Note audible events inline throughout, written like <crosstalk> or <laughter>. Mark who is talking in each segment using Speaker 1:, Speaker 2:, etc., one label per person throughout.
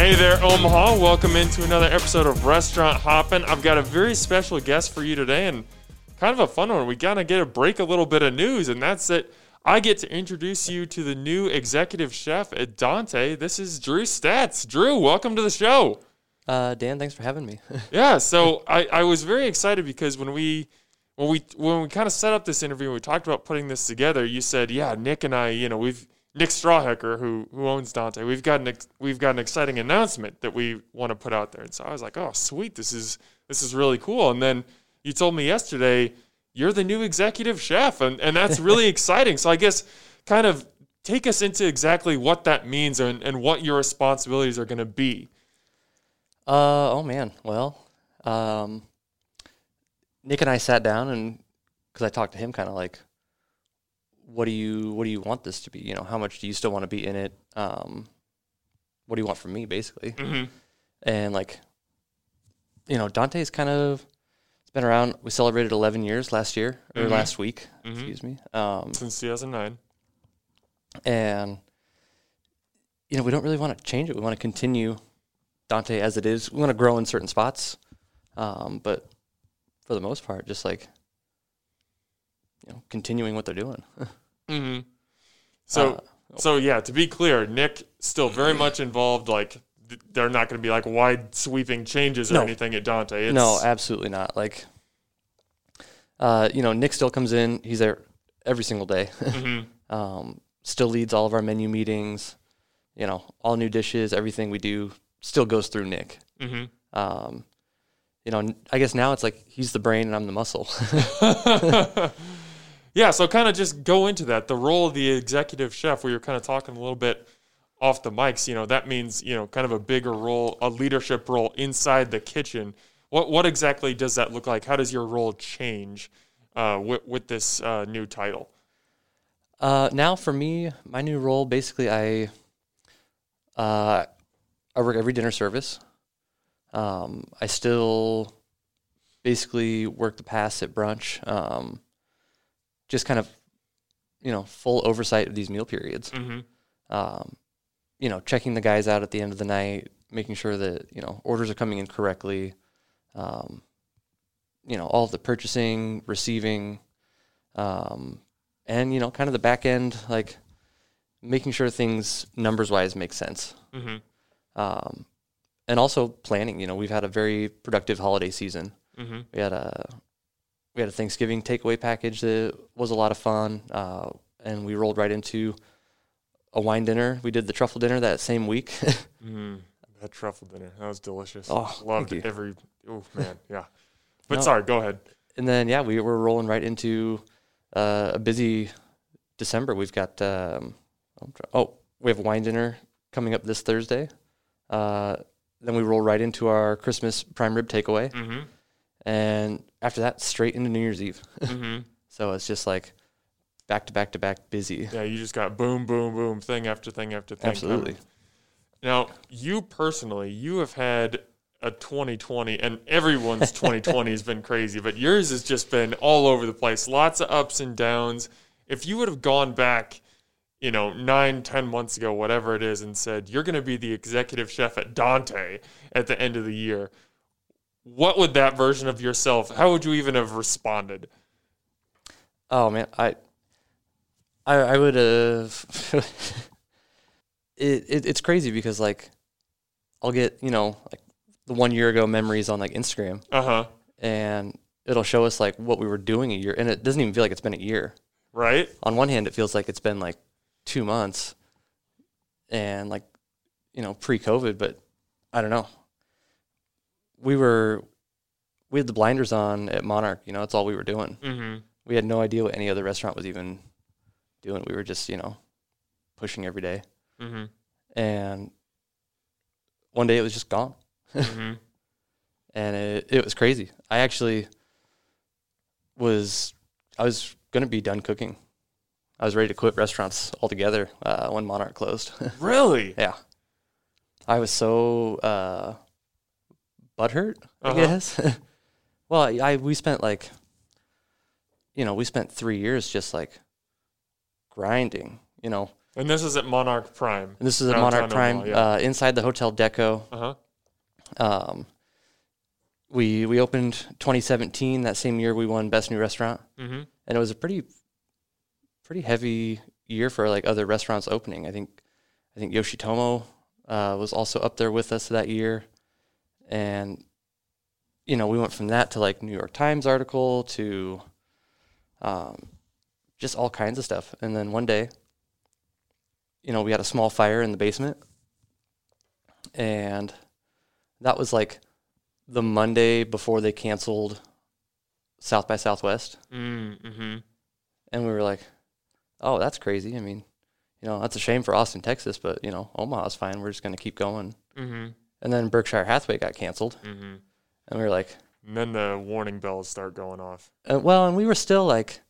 Speaker 1: Hey there, Omaha. Welcome into another episode of Restaurant Hoppin'. I've got a very special guest for you today and kind of a fun one. We gotta get a break a little bit of news, and that's it. I get to introduce you to the new executive chef at Dante. This is Drew Statz. Drew, welcome to the show.
Speaker 2: Uh, Dan, thanks for having me. <laughs>
Speaker 1: Yeah, so I, I was very excited because when we when we when we kind of set up this interview and we talked about putting this together, you said, "Yeah, Nick and I, you know, we've Nick Strawhecker, who who owns Dante, we've got an ex- we've got an exciting announcement that we want to put out there." And so I was like, "Oh, sweet, this is this is really cool." And then you told me yesterday you're the new executive chef, and and that's really <laughs> exciting. So I guess kind of take us into exactly what that means and, and what your responsibilities are going to be.
Speaker 2: Uh, oh man. Well, um, Nick and I sat down and because I talked to him, kind of like, what do you what do you want this to be? You know, how much do you still want to be in it? Um, what do you want from me, basically?
Speaker 1: Mm-hmm.
Speaker 2: And like, you know, Dante's kind of it's been around. We celebrated 11 years last year or
Speaker 1: Mhm.
Speaker 2: last week,
Speaker 1: Mhm.
Speaker 2: excuse me. Um,
Speaker 1: Since 2009.
Speaker 2: and you know we don't really want to change it we want to continue dante as it is we want to grow in certain spots um, but for the most part just like you know continuing what they're doing <laughs>
Speaker 1: Mm-hmm. So,
Speaker 2: Uh,
Speaker 1: so yeah, to be clear, Nick still very much involved. Like, th- they're not going to be like wide sweeping changes or
Speaker 2: No.
Speaker 1: anything at Dante. It's,
Speaker 2: no absolutely not like uh, you know nick still comes in he's there every single day
Speaker 1: Mhm. <laughs>
Speaker 2: um, still leads all of our menu meetings you know all new dishes everything we do still goes through nick
Speaker 1: Mhm.
Speaker 2: um, you know, I guess now it's like he's the brain and I'm the muscle. <laughs> <laughs>
Speaker 1: yeah. So, kind of just go into that. The role of the executive chef. We were kind of talking a little bit off the mics. You know, that means you know, kind of a bigger role, a leadership role inside the kitchen. What what exactly does that look like? How does your role change uh, with with this uh, new title?
Speaker 2: uh, now for me, my new role, basically, I uh, I work every dinner service. Um, I still basically work the pass at brunch. Um, just kind of, you know, full oversight of these meal periods.
Speaker 1: Mm-hmm.
Speaker 2: um, you know, checking the guys out at the end of the night, making sure that you know orders are coming in correctly. Um, you know, all of the purchasing, receiving, um, and you know, kind of the back end, like making sure things numbers wise make sense.
Speaker 1: Mm-hmm.
Speaker 2: Um, and also planning. You know, we've had a very productive holiday season.
Speaker 1: Mm-hmm.
Speaker 2: We had a we had a Thanksgiving takeaway package that was a lot of fun, uh, and we rolled right into a wine dinner. We did the truffle dinner that same week. <laughs>
Speaker 1: Mm, that truffle dinner. That was delicious.
Speaker 2: Oh,
Speaker 1: Loved
Speaker 2: thank you.
Speaker 1: every. Oh man, <laughs> yeah. But
Speaker 2: No.
Speaker 1: sorry, go ahead.
Speaker 2: and then yeah, we were rolling right into uh, a busy December. We've got um, try- oh, we have a wine dinner coming up this Thursday. Uh, then we roll right into our Christmas prime rib takeaway,
Speaker 1: Mm-hmm.
Speaker 2: And after that, straight into New Year's Eve.
Speaker 1: mm-hmm. <laughs>
Speaker 2: So it's just like back to back to back busy.
Speaker 1: Yeah, you just got boom, boom, boom, thing after thing after thing.
Speaker 2: Absolutely.
Speaker 1: coming. Now, you personally, you have had a 2020, and everyone's 2020 has been crazy, but yours has just been all over the place. Lots of ups and downs. If you would have gone back, you know, nine, ten months ago, whatever it is, and said, you're going to be the executive chef at Dante at the end of the year, what would that version of yourself, how would you even have responded?
Speaker 2: Oh man, I I, I would have. <laughs> it, it it's crazy because like I'll get you know like the one year ago memories on like Instagram,
Speaker 1: Uh huh.
Speaker 2: and it'll show us like what we were doing a year, and it doesn't even feel like it's been a year.
Speaker 1: Right?
Speaker 2: On one hand, it feels like it's been like two months, and like you know pre-COVID, but I don't know. We were we had the blinders on at Monarch. You know, that's all we were doing.
Speaker 1: Mm-hmm.
Speaker 2: we had no idea what any other restaurant was even doing. We were just, you know, pushing every day.
Speaker 1: Mm-hmm.
Speaker 2: And one day it was just gone.
Speaker 1: Mm-hmm. <laughs>
Speaker 2: And it, it was crazy. I actually was, I was going to be done cooking. I was ready to quit restaurants altogether uh, when Monarch closed. <laughs>
Speaker 1: really?
Speaker 2: yeah. I was so uh, butthurt, I
Speaker 1: Uh-huh.
Speaker 2: guess. <laughs> well, I, I we spent like, you know, we spent three years just like grinding, you know,
Speaker 1: And this is at Monarch Prime.
Speaker 2: and this is a
Speaker 1: Downtown
Speaker 2: Monarch Prime
Speaker 1: Omaha, yeah.
Speaker 2: uh, inside the Hotel Deco.
Speaker 1: Uh huh.
Speaker 2: Um, we we opened 2017. That same year, we won Best New Restaurant,
Speaker 1: Mm-hmm.
Speaker 2: and it was a pretty pretty heavy year for like other restaurants opening. I think I think Yoshitomo uh, was also up there with us that year, and you know we went from that to like New York Times article to um, just all kinds of stuff. And then one day, you know, we had a small fire in the basement, and that was like the Monday before they canceled South by Southwest
Speaker 1: Mm-hmm.
Speaker 2: and we were like, "Oh, that's crazy." I mean, you know, that's a shame for Austin, Texas, but you know, Omaha's fine. We're just going to keep going.
Speaker 1: Mm-hmm.
Speaker 2: And then Berkshire Hathaway got canceled,
Speaker 1: Mm-hmm.
Speaker 2: and we were like,
Speaker 1: And then the warning bells start going off.
Speaker 2: uh, "Well," and we were still like,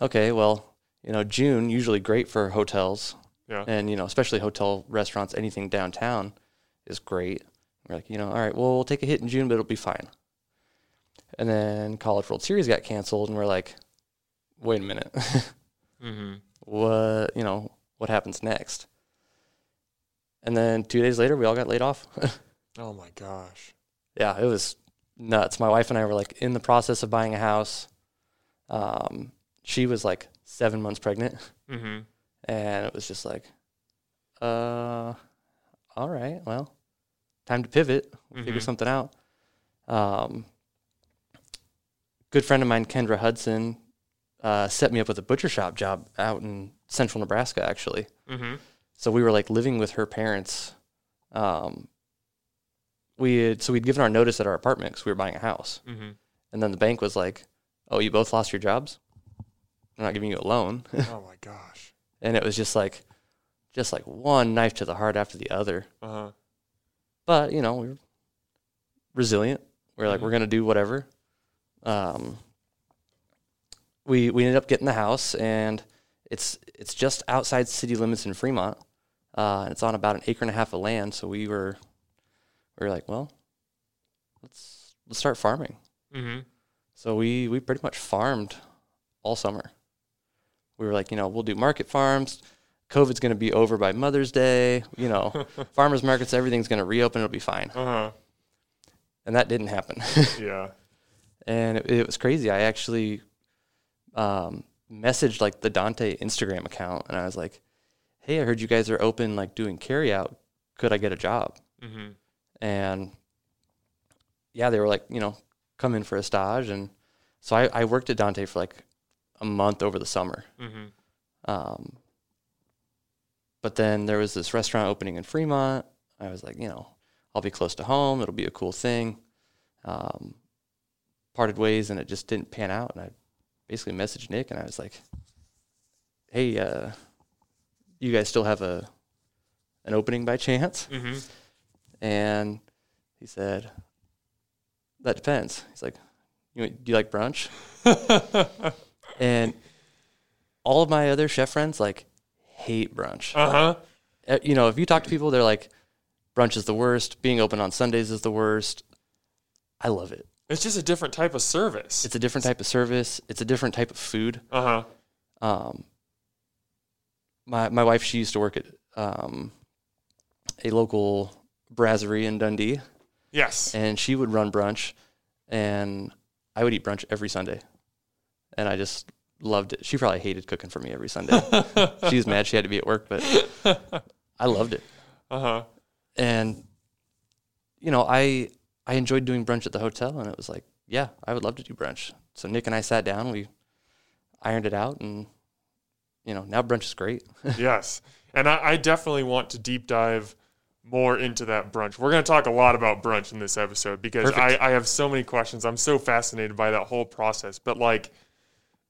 Speaker 2: "Okay, well, you know, June usually great for hotels,
Speaker 1: Yeah.
Speaker 2: and you know, especially hotel restaurants. Anything downtown is great." We're like, you know, all right, well, we'll take a hit in June, but it'll be fine. And then College World Series got canceled, and we're like, "Wait a minute." <laughs>
Speaker 1: Mm-hmm.
Speaker 2: what you know what happens next and then two days later we all got laid off. <laughs>
Speaker 1: Oh my gosh.
Speaker 2: yeah it was nuts. My wife and i were like in the process of buying a house. Um, she was like seven months pregnant.
Speaker 1: Mm-hmm.
Speaker 2: and it was just like uh all right well time to pivot we'll figure something out. Um, good friend of mine kendra hudson uh, set me up with a butcher shop job out in central nebraska actually.
Speaker 1: Mm-hmm.
Speaker 2: So we were like living with her parents. Um, we had, so we'd given our notice at our apartment because we were buying a house,
Speaker 1: Mm-hmm.
Speaker 2: and then the bank was like, "Oh, you both lost your jobs. We're not giving you a loan." <laughs>
Speaker 1: oh my gosh.
Speaker 2: and it was just like, just like one knife to the heart after the other.
Speaker 1: Uh huh.
Speaker 2: But you know, we were resilient. We are like,
Speaker 1: Mhm.
Speaker 2: we're gonna do whatever. Um, we we ended up getting the house, and it's it's just outside city limits in Fremont, uh, and it's on about an acre and a half of land. So we were we were like, well, let's let's start farming.
Speaker 1: Mm-hmm.
Speaker 2: So we we pretty much farmed all summer. We were like, you know, we'll do market farms. COVID's going to be over by Mother's Day. You know, <laughs> farmers markets, everything's going to reopen. It'll be fine.
Speaker 1: Uh huh.
Speaker 2: And that didn't happen. <laughs>
Speaker 1: Yeah.
Speaker 2: and it, it was crazy. I actually um, messaged like the Dante Instagram account, and I was like, "Hey, I heard you guys are open, like doing carry out. Could I get a job?"
Speaker 1: Mm-hmm.
Speaker 2: And yeah, they were like, you know, come in for a stage, and so I, I worked at Dante for like a month over the summer.
Speaker 1: Mm-hmm.
Speaker 2: Um, but then there was this restaurant opening in Fremont. I was like, you know, I'll be close to home. It'll be a cool thing. Um, parted ways, and it just didn't pan out. And I basically messaged Nick, and I was like, "Hey, uh, you guys still have a an opening by chance?"
Speaker 1: Mm-hmm.
Speaker 2: And he said, "That depends." He's like, do you like brunch?" <laughs> And all of my other chef friends like hate brunch.
Speaker 1: uh huh.
Speaker 2: Uh, You know, if you talk to people, they're like, brunch is the worst. Being open on Sundays is the worst. I love it.
Speaker 1: It's just a different type of service.
Speaker 2: It's a different type of service. It's a different type of food.
Speaker 1: Uh huh.
Speaker 2: Um, my my wife, she used to work at um, a local brasserie in Dundee,
Speaker 1: Yes.
Speaker 2: and she would run brunch, and I would eat brunch every Sunday, and I just loved it. She probably hated cooking for me every Sunday. <laughs> she was mad she had to be at work, but I loved it.
Speaker 1: Uh huh.
Speaker 2: And you know, I I enjoyed doing brunch at the hotel, and it was like, yeah, I would love to do brunch. So Nick and I sat down, we ironed it out, and you know, now brunch is great. <laughs>
Speaker 1: yes. And I, I definitely want to deep dive more into that brunch. We're going to talk a lot about brunch in this episode because I, I have so many questions. I'm so fascinated by that whole process. But like,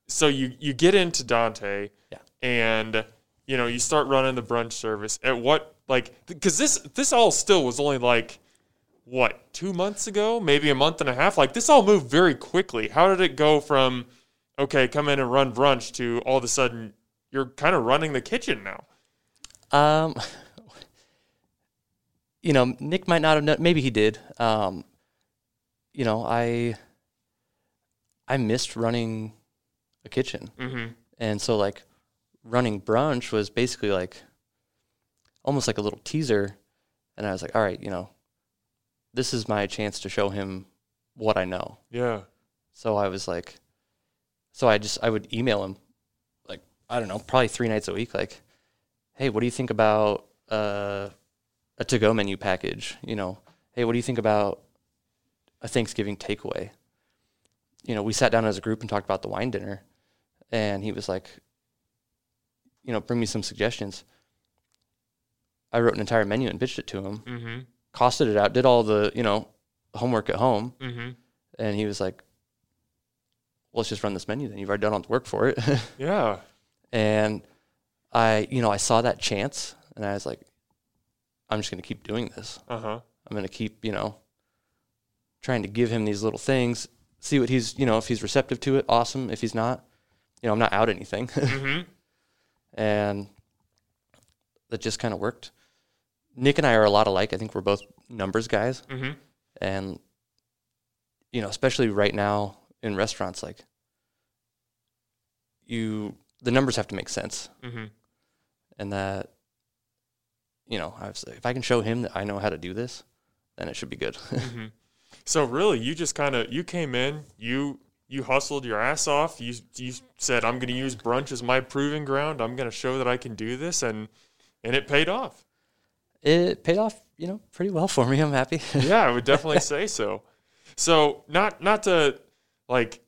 Speaker 1: so you you get into Dante,
Speaker 2: Yeah.
Speaker 1: and you know you start running the brunch service. At what like because this this all still was only like what two months ago, maybe a month and a half. Like this all moved very quickly. How did it go from okay, come in and run brunch to all of a sudden you're kind of running the kitchen now?
Speaker 2: Um, you know, Nick might not have known. Maybe he did. Um, you know, I I missed running a kitchen,
Speaker 1: Mm-hmm.
Speaker 2: and so like running brunch was basically like almost like a little teaser. And I was like, all right, you know, this is my chance to show him what I know.
Speaker 1: Yeah.
Speaker 2: So I was like, so I just, I would email him I don't know, probably three nights a week. Like, hey, what do you think about uh, a to go menu package? You know, hey, what do you think about a Thanksgiving takeaway? You know, we sat down as a group and talked about the wine dinner. And he was like, you know, bring me some suggestions. I wrote an entire menu and pitched it to him,
Speaker 1: Mm-hmm.
Speaker 2: costed it out, did all the, you know, homework at home.
Speaker 1: Mm-hmm.
Speaker 2: And he was like, well, let's just run this menu then. You've already done all the work for it. <laughs>
Speaker 1: Yeah.
Speaker 2: And I, you know, I saw that chance and I was like, I'm just going to keep doing this.
Speaker 1: Uh huh.
Speaker 2: I'm going to keep, you know, trying to give him these little things, see what he's, you know, if he's receptive to it, awesome. If he's not, you know, I'm not out anything. <laughs>
Speaker 1: Mm-hmm.
Speaker 2: and that just kind of worked. Nick and I are a lot alike. I think we're both numbers guys.
Speaker 1: Mm-hmm.
Speaker 2: and you know especially right now in restaurants like you the numbers have to make sense
Speaker 1: Mm-hmm.
Speaker 2: and that you know if I can show him that I know how to do this then it should be good <laughs>
Speaker 1: Mm-hmm. So really, you just kind of you came in, you you hustled your ass off. You you said I'm going to use brunch as my proving ground. I'm going to show that I can do this, and and it paid off.
Speaker 2: it paid off you know pretty well for me I'm happy <laughs>
Speaker 1: yeah, I would definitely say so. So not not to like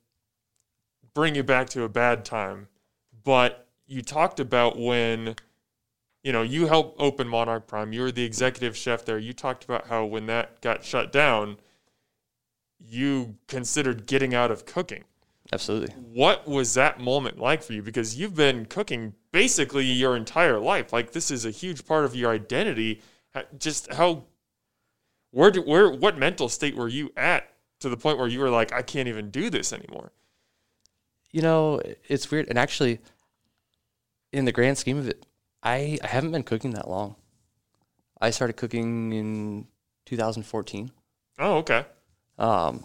Speaker 1: bring you back to a bad time, but you talked about when you know you helped open Monarch Prime. You were the executive chef there. You talked about how when that got shut down, you considered getting out of cooking.
Speaker 2: absolutely
Speaker 1: What was that moment like for you? Because you've been cooking basically your entire life. Like this is a huge part of your identity. Just how, where, do, where, what mental state were you at to the point where you were like, I can't even do this anymore?
Speaker 2: you know it's weird and actually in the grand scheme of it I, I haven't been cooking that long I started cooking in 2014
Speaker 1: Oh, okay.
Speaker 2: Um,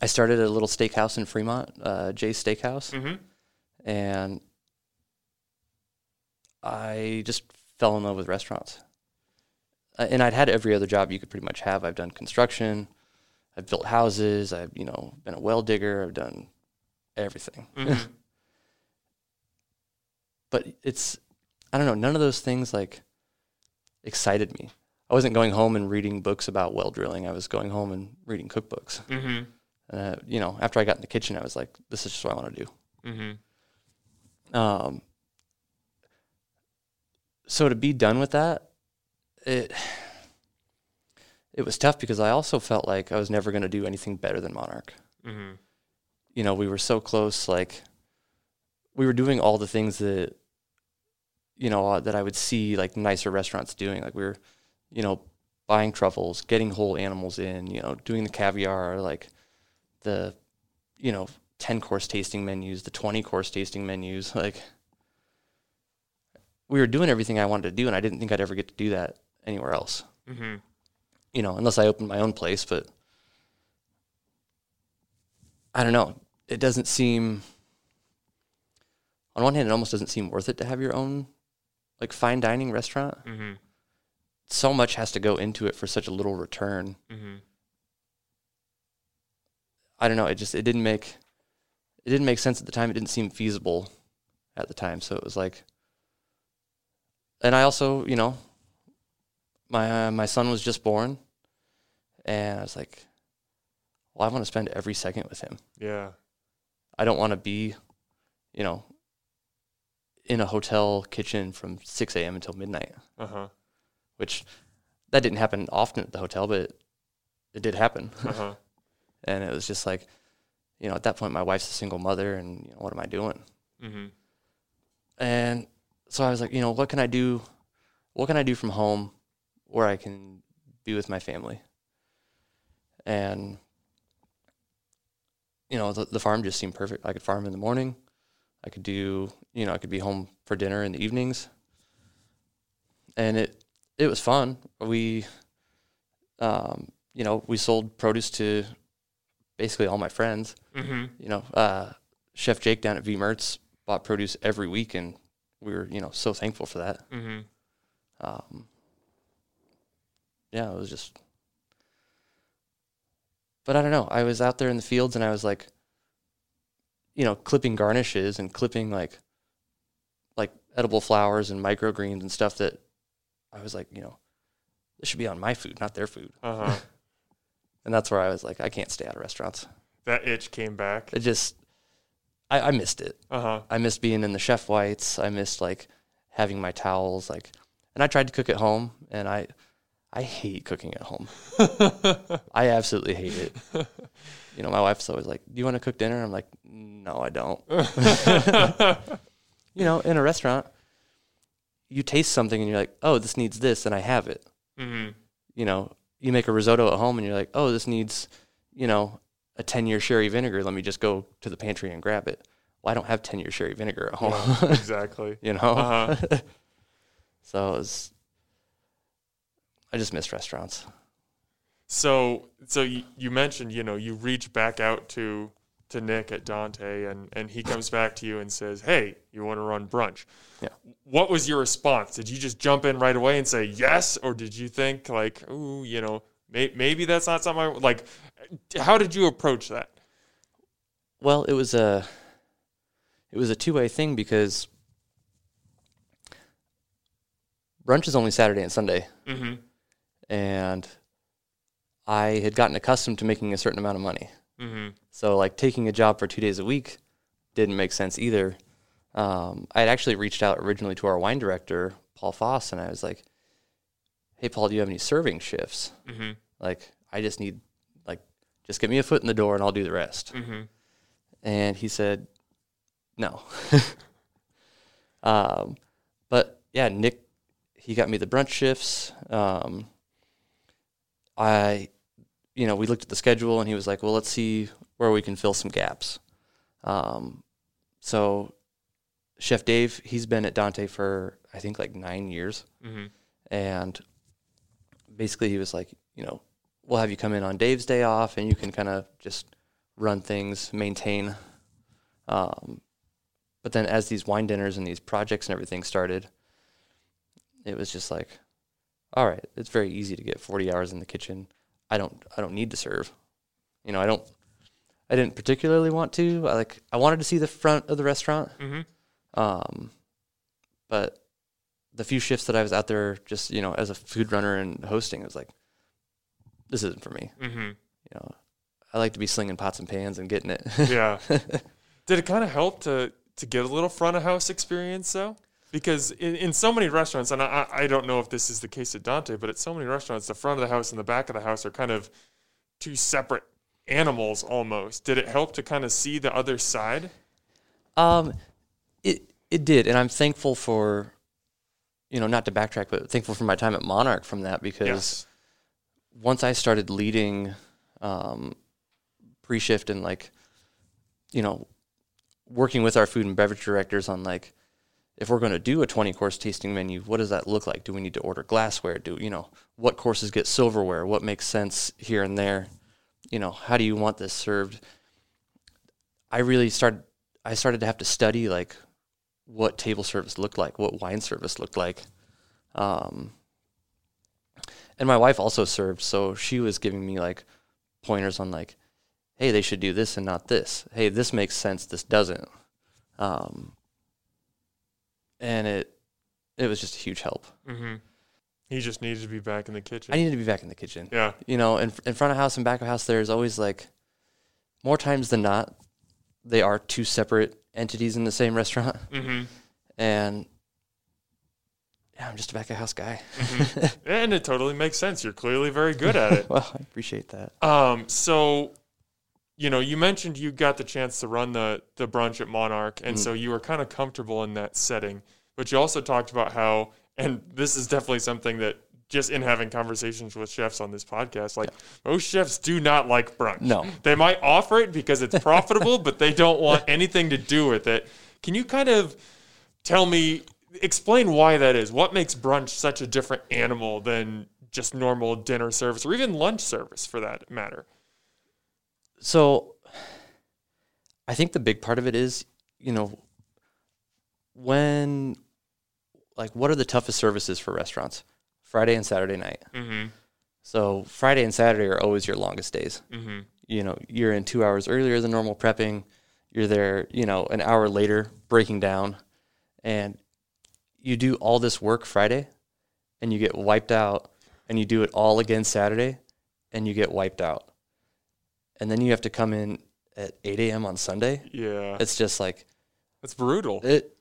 Speaker 2: I started a little steakhouse in Fremont, uh, Jay's Steakhouse,
Speaker 1: Mm-hmm.
Speaker 2: and I just fell in love with restaurants. Uh, and I'd had every other job you could pretty much have. I've done construction, I've built houses, I've you know been a well digger, I've done everything.
Speaker 1: Mm-hmm. <laughs>
Speaker 2: But it's I don't know, none of those things like excited me. I wasn't going home and reading books about well drilling. I was going home and reading cookbooks.
Speaker 1: mm-hmm.
Speaker 2: uh, you know, after I got in the kitchen, I was like, this is just what I want to do.
Speaker 1: Mm-hmm.
Speaker 2: Um, so to be done with that, it it was tough because I also felt like I was never going to do anything better than Monarch.
Speaker 1: Mm-hmm.
Speaker 2: You know, we were so close. Like we were doing all the things that you know uh, that I would see like nicer restaurants doing. Like we were, you know, buying truffles, getting whole animals in. You know, doing the caviar, like the, you know, ten course tasting menus, the twenty course tasting menus. <laughs> Like we were doing everything I wanted to do, and I didn't think I'd ever get to do that anywhere else.
Speaker 1: Mm-hmm.
Speaker 2: You know, unless I opened my own place. But I don't know. It doesn't seem. On one hand, it almost doesn't seem worth it to have your own, like fine dining restaurant.
Speaker 1: Mm-hmm.
Speaker 2: So much has to go into it for such a little return.
Speaker 1: Mm-hmm.
Speaker 2: I don't know. It just it didn't make it didn't make sense at the time. It didn't seem feasible at the time. So it was like, and I also, you know, my uh, my son was just born, and I was like, well, I want to spend every second with him.
Speaker 1: Yeah.
Speaker 2: I don't want to be, you know, in a hotel kitchen from six a.m. until midnight.
Speaker 1: Uh huh.
Speaker 2: Which that didn't happen often at the hotel, but it, it did happen.
Speaker 1: Uh huh. <laughs>
Speaker 2: and it was just like, you know, at that point, my wife's a single mother, and you know, what am I doing?
Speaker 1: mm-hmm.
Speaker 2: And so I was like, you know, what can I do? What can I do from home where I can be with my family? And you know, the, the farm just seemed perfect. I could farm in the morning. I could do, you know, I could be home for dinner in the evenings. And it it was fun. We um, you know, we sold produce to basically all my friends
Speaker 1: Mm-hmm.
Speaker 2: you know, uh, Chef Jake down at V Mertz bought produce every week, and we were you know so thankful for that.
Speaker 1: Mm-hmm.
Speaker 2: Um, yeah, it was just. But I don't know. I was out there in the fields and I was like, you know, clipping garnishes and clipping like, like edible flowers and microgreens and stuff that I was like, you know, this should be on my food, not their food.
Speaker 1: Uh huh. <laughs>
Speaker 2: And that's where I was like, I can't stay out of restaurants.
Speaker 1: that itch came back.
Speaker 2: It just, I, I missed it.
Speaker 1: Uh huh.
Speaker 2: I missed being in the chef whites. I missed like having my towels, like, and I tried to cook at home, and I, I hate cooking at home. <laughs> I absolutely hate it. You know, my wife's always like, "Do you want to cook dinner?" I'm like, "No, I don't." <laughs> you know, in a restaurant, you taste something and you're like, "Oh, this needs this," and I have it.
Speaker 1: mm-hmm.
Speaker 2: You know, you make a risotto at home and you're like, "Oh, this needs, you know, a 10 year sherry vinegar. Let me just go to the pantry and grab it." Well, I don't have 10 year sherry vinegar at home. <laughs>
Speaker 1: exactly.
Speaker 2: you know.
Speaker 1: Uh-huh. <laughs>
Speaker 2: so it was, I just missed restaurants.
Speaker 1: So, so you, you mentioned, you know, you reach back out to to Nick at Dante, and and he comes back to you and says, "Hey, you want to run brunch?"
Speaker 2: Yeah.
Speaker 1: What was your response? Did you just jump in right away and say yes, or did you think like, "Ooh, you know, may, maybe that's not something I like"? How did you approach that?
Speaker 2: Well, it was a it was a two way thing because brunch is only Saturday and Sunday,
Speaker 1: Mm-hmm.
Speaker 2: and I had gotten accustomed to making a certain amount of money.
Speaker 1: Mm-hmm.
Speaker 2: So like taking a job for two days a week didn't make sense either. Um, I had actually reached out originally to our wine director Paul Foss, and I was like, "Hey, Paul, do you have any serving shifts?
Speaker 1: Mm-hmm.
Speaker 2: Like, I just need like just get me a foot in the door, and I'll do the rest."
Speaker 1: Mm-hmm.
Speaker 2: And he said, no. <laughs> um, but yeah, Nick, he got me the brunch shifts. Um, I, you know, we looked at the schedule and he was like, well, let's see where we can fill some gaps. Um, so Chef Dave, he's been at Dante for, I think, like nine years.
Speaker 1: Mm-hmm.
Speaker 2: And basically, he was like, you know, we'll have you come in on Dave's day off and you can kind of just run things, maintain. Um, but then as these wine dinners and these projects and everything started, it was just like, all right, it's very easy to get 40 hours in the kitchen. I don't, I don't need to serve. You know, I don't, I didn't particularly want to. I like, I wanted to see the front of the restaurant.
Speaker 1: Mm-hmm.
Speaker 2: Um, but the few shifts that I was out there, just you know, as a food runner and hosting, it was like, this isn't for me.
Speaker 1: Mm-hmm.
Speaker 2: You know, I like to be slinging pots and pans and getting it.
Speaker 1: Yeah. <laughs> Did it kind of help to to get a little front of house experience though? Because in, in so many restaurants, and I, I don't know if this is the case at Dante, but at so many restaurants, the front of the house and the back of the house are kind of two separate animals almost. Did it help to kind of see the other side?
Speaker 2: um, it it did, and I'm thankful for, you know, not to backtrack, but thankful for my time at Monarch from that because
Speaker 1: Yes.
Speaker 2: once I started leading um, pre shift and like, you know, working with our food and beverage directors on like, if we're going to do a 20 course tasting menu, what does that look like? Do we need to order glassware? Do, you know, what courses get silverware? What makes sense here and there? You know, how do you want this served? I really started, I started to have to study like what table service looked like, what wine service looked like. Um, and my wife also served, so she was giving me like pointers on like, hey, they should do this and not this. Hey, this makes sense. This doesn't. Um, and it it was just a huge help.
Speaker 1: Mm-hmm. He just needed to be back in the kitchen.
Speaker 2: I needed to be back in the kitchen.
Speaker 1: yeah.
Speaker 2: You know, in in front of house and back of house, there's always like more times than not, they are two separate entities in the same restaurant,
Speaker 1: Mm-hmm. <laughs>
Speaker 2: and yeah, I'm just a back of house guy. <laughs>
Speaker 1: And it totally makes sense. You're clearly very good at it. <laughs>
Speaker 2: well, I appreciate that.
Speaker 1: Um, so, you know, you mentioned you got the chance to run the the brunch at Monarch, and mm. so you were kind of comfortable in that setting. But you also talked about how, and this is definitely something that just in having conversations with chefs on this podcast, like most chefs do not like brunch.
Speaker 2: No.
Speaker 1: they might offer it because it's profitable, but they don't want <laughs> anything to do with it. Can you kind of tell me, explain why that is? What makes brunch such a different animal than just normal dinner service or even lunch service for that matter?
Speaker 2: So I think the big part of it is, you know, when like what are the toughest services for restaurants? Friday and Saturday night.
Speaker 1: Mm-hmm.
Speaker 2: So Friday and Saturday are always your longest days.
Speaker 1: Mm-hmm.
Speaker 2: You know, you're in two hours earlier than normal prepping. You're there, you know, an hour later breaking down, and you do all this work Friday, and you get wiped out, and you do it all again Saturday, and you get wiped out, and then you have to come in at 8 a.m. on Sunday.
Speaker 1: Yeah.
Speaker 2: It's just like
Speaker 1: it's brutal.
Speaker 2: it.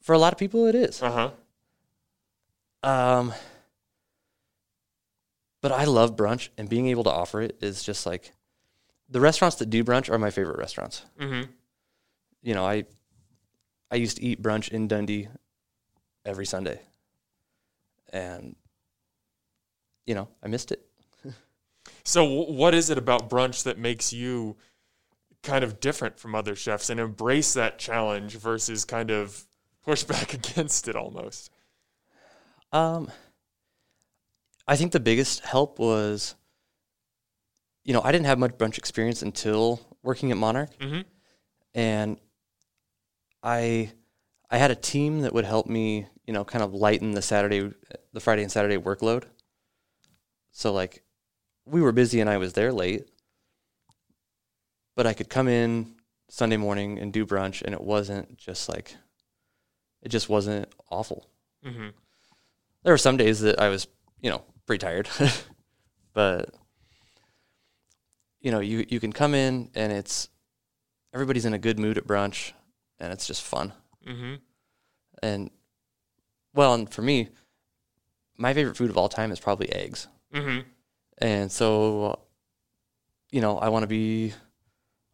Speaker 2: For a lot of people, it is.
Speaker 1: Uh huh.
Speaker 2: Um, but I love brunch, and being able to offer it is just like the restaurants that do brunch are my favorite restaurants.
Speaker 1: Mm-hmm.
Speaker 2: You know, I I used to eat brunch in Dundee every Sunday, and you know, I missed it.
Speaker 1: So, what is it about brunch that makes you kind of different from other chefs and embrace that challenge versus kind of push <laughs> back against it almost?
Speaker 2: Um, I think the biggest help was, you know, I didn't have much brunch experience until working at Monarch.
Speaker 1: Mm-hmm.
Speaker 2: and I I had a team that would help me, you know, kind of lighten the Saturday, the Friday and Saturday workload. So like, we were busy and I was there late, but I could come in Sunday morning and do brunch, and it wasn't just like, it just wasn't awful.
Speaker 1: Mm-hmm.
Speaker 2: There were some days that I was, you know, pretty tired, <laughs> but you know, you you can come in and it's everybody's in a good mood at brunch, and it's just fun.
Speaker 1: Mm-hmm.
Speaker 2: And well, and for me, my favorite food of all time is probably eggs,
Speaker 1: Mm-hmm.
Speaker 2: And so you know, I want to be,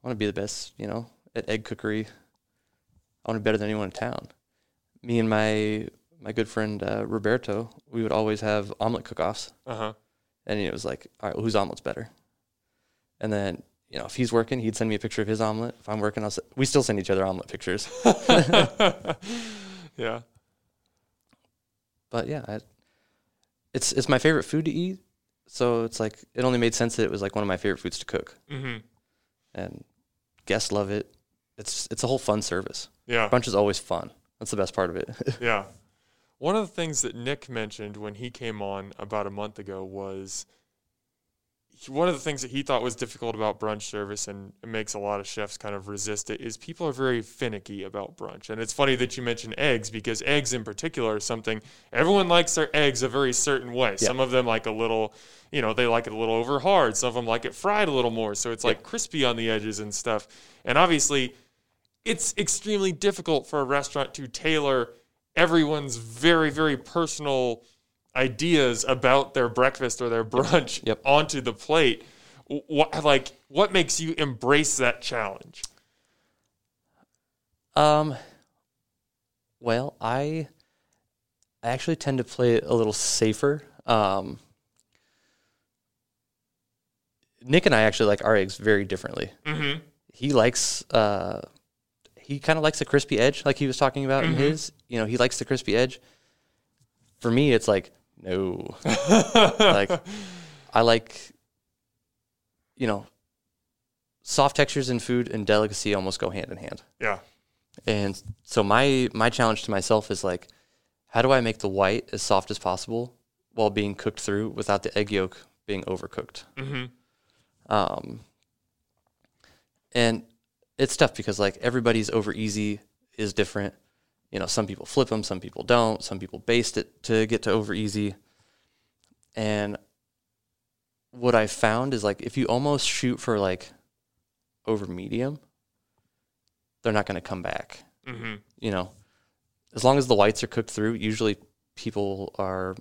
Speaker 2: I want to be the best, you know, at egg cookery. I want to be better than anyone in town. Me and my my good friend uh, Roberto, we would always have omelet cook-offs.
Speaker 1: Uh huh.
Speaker 2: And it was like, all right, well, whose omelet's better? And then, you know, if he's working, he'd send me a picture of his omelet. If I'm working, I'll s- we still send each other omelet pictures. <laughs>
Speaker 1: yeah.
Speaker 2: But yeah, I, it's it's my favorite food to eat. So it's like it only made sense that it was like one of my favorite foods to cook,
Speaker 1: Mm-hmm.
Speaker 2: and guests love it. It's it's a whole fun service.
Speaker 1: Yeah.
Speaker 2: Brunch is always fun. That's the best part of it. <laughs>
Speaker 1: Yeah. One of the things that Nick mentioned when he came on about a month ago was one of the things that he thought was difficult about brunch service and it makes a lot of chefs kind of resist it is people are very finicky about brunch. And it's funny that you mentioned eggs because eggs in particular are something everyone likes their eggs a very certain way. Some of them like a little, you know, they like it a little over hard. Some of them like it fried a little more. So it's like crispy on the edges and stuff. And obviously, it's extremely difficult for a restaurant to tailor everyone's very very personal ideas about their breakfast or their brunch
Speaker 2: Yep. <laughs>
Speaker 1: onto the plate what like what makes you embrace that challenge
Speaker 2: um, well, I I actually tend to play it a little safer. Um, Nick and I actually like our eggs very differently.
Speaker 1: mm-hmm.
Speaker 2: he likes uh he kind of likes the crispy edge like he was talking about in his you know he likes the crispy edge for me it's like no <laughs> like i like you know soft textures in food and delicacy almost go hand in hand
Speaker 1: yeah
Speaker 2: and so my my challenge to myself is like how do i make the white as soft as possible while being cooked through without the egg yolk being overcooked
Speaker 1: mm-hmm.
Speaker 2: um, and it's tough because like everybody's over easy is different. You know, some people flip them, some people don't. Some people baste it to get to over easy. And what I found is like if you almost shoot for like over medium, they're not going to come back.
Speaker 1: Mm-hmm.
Speaker 2: You know, as long as the whites are cooked through, usually people are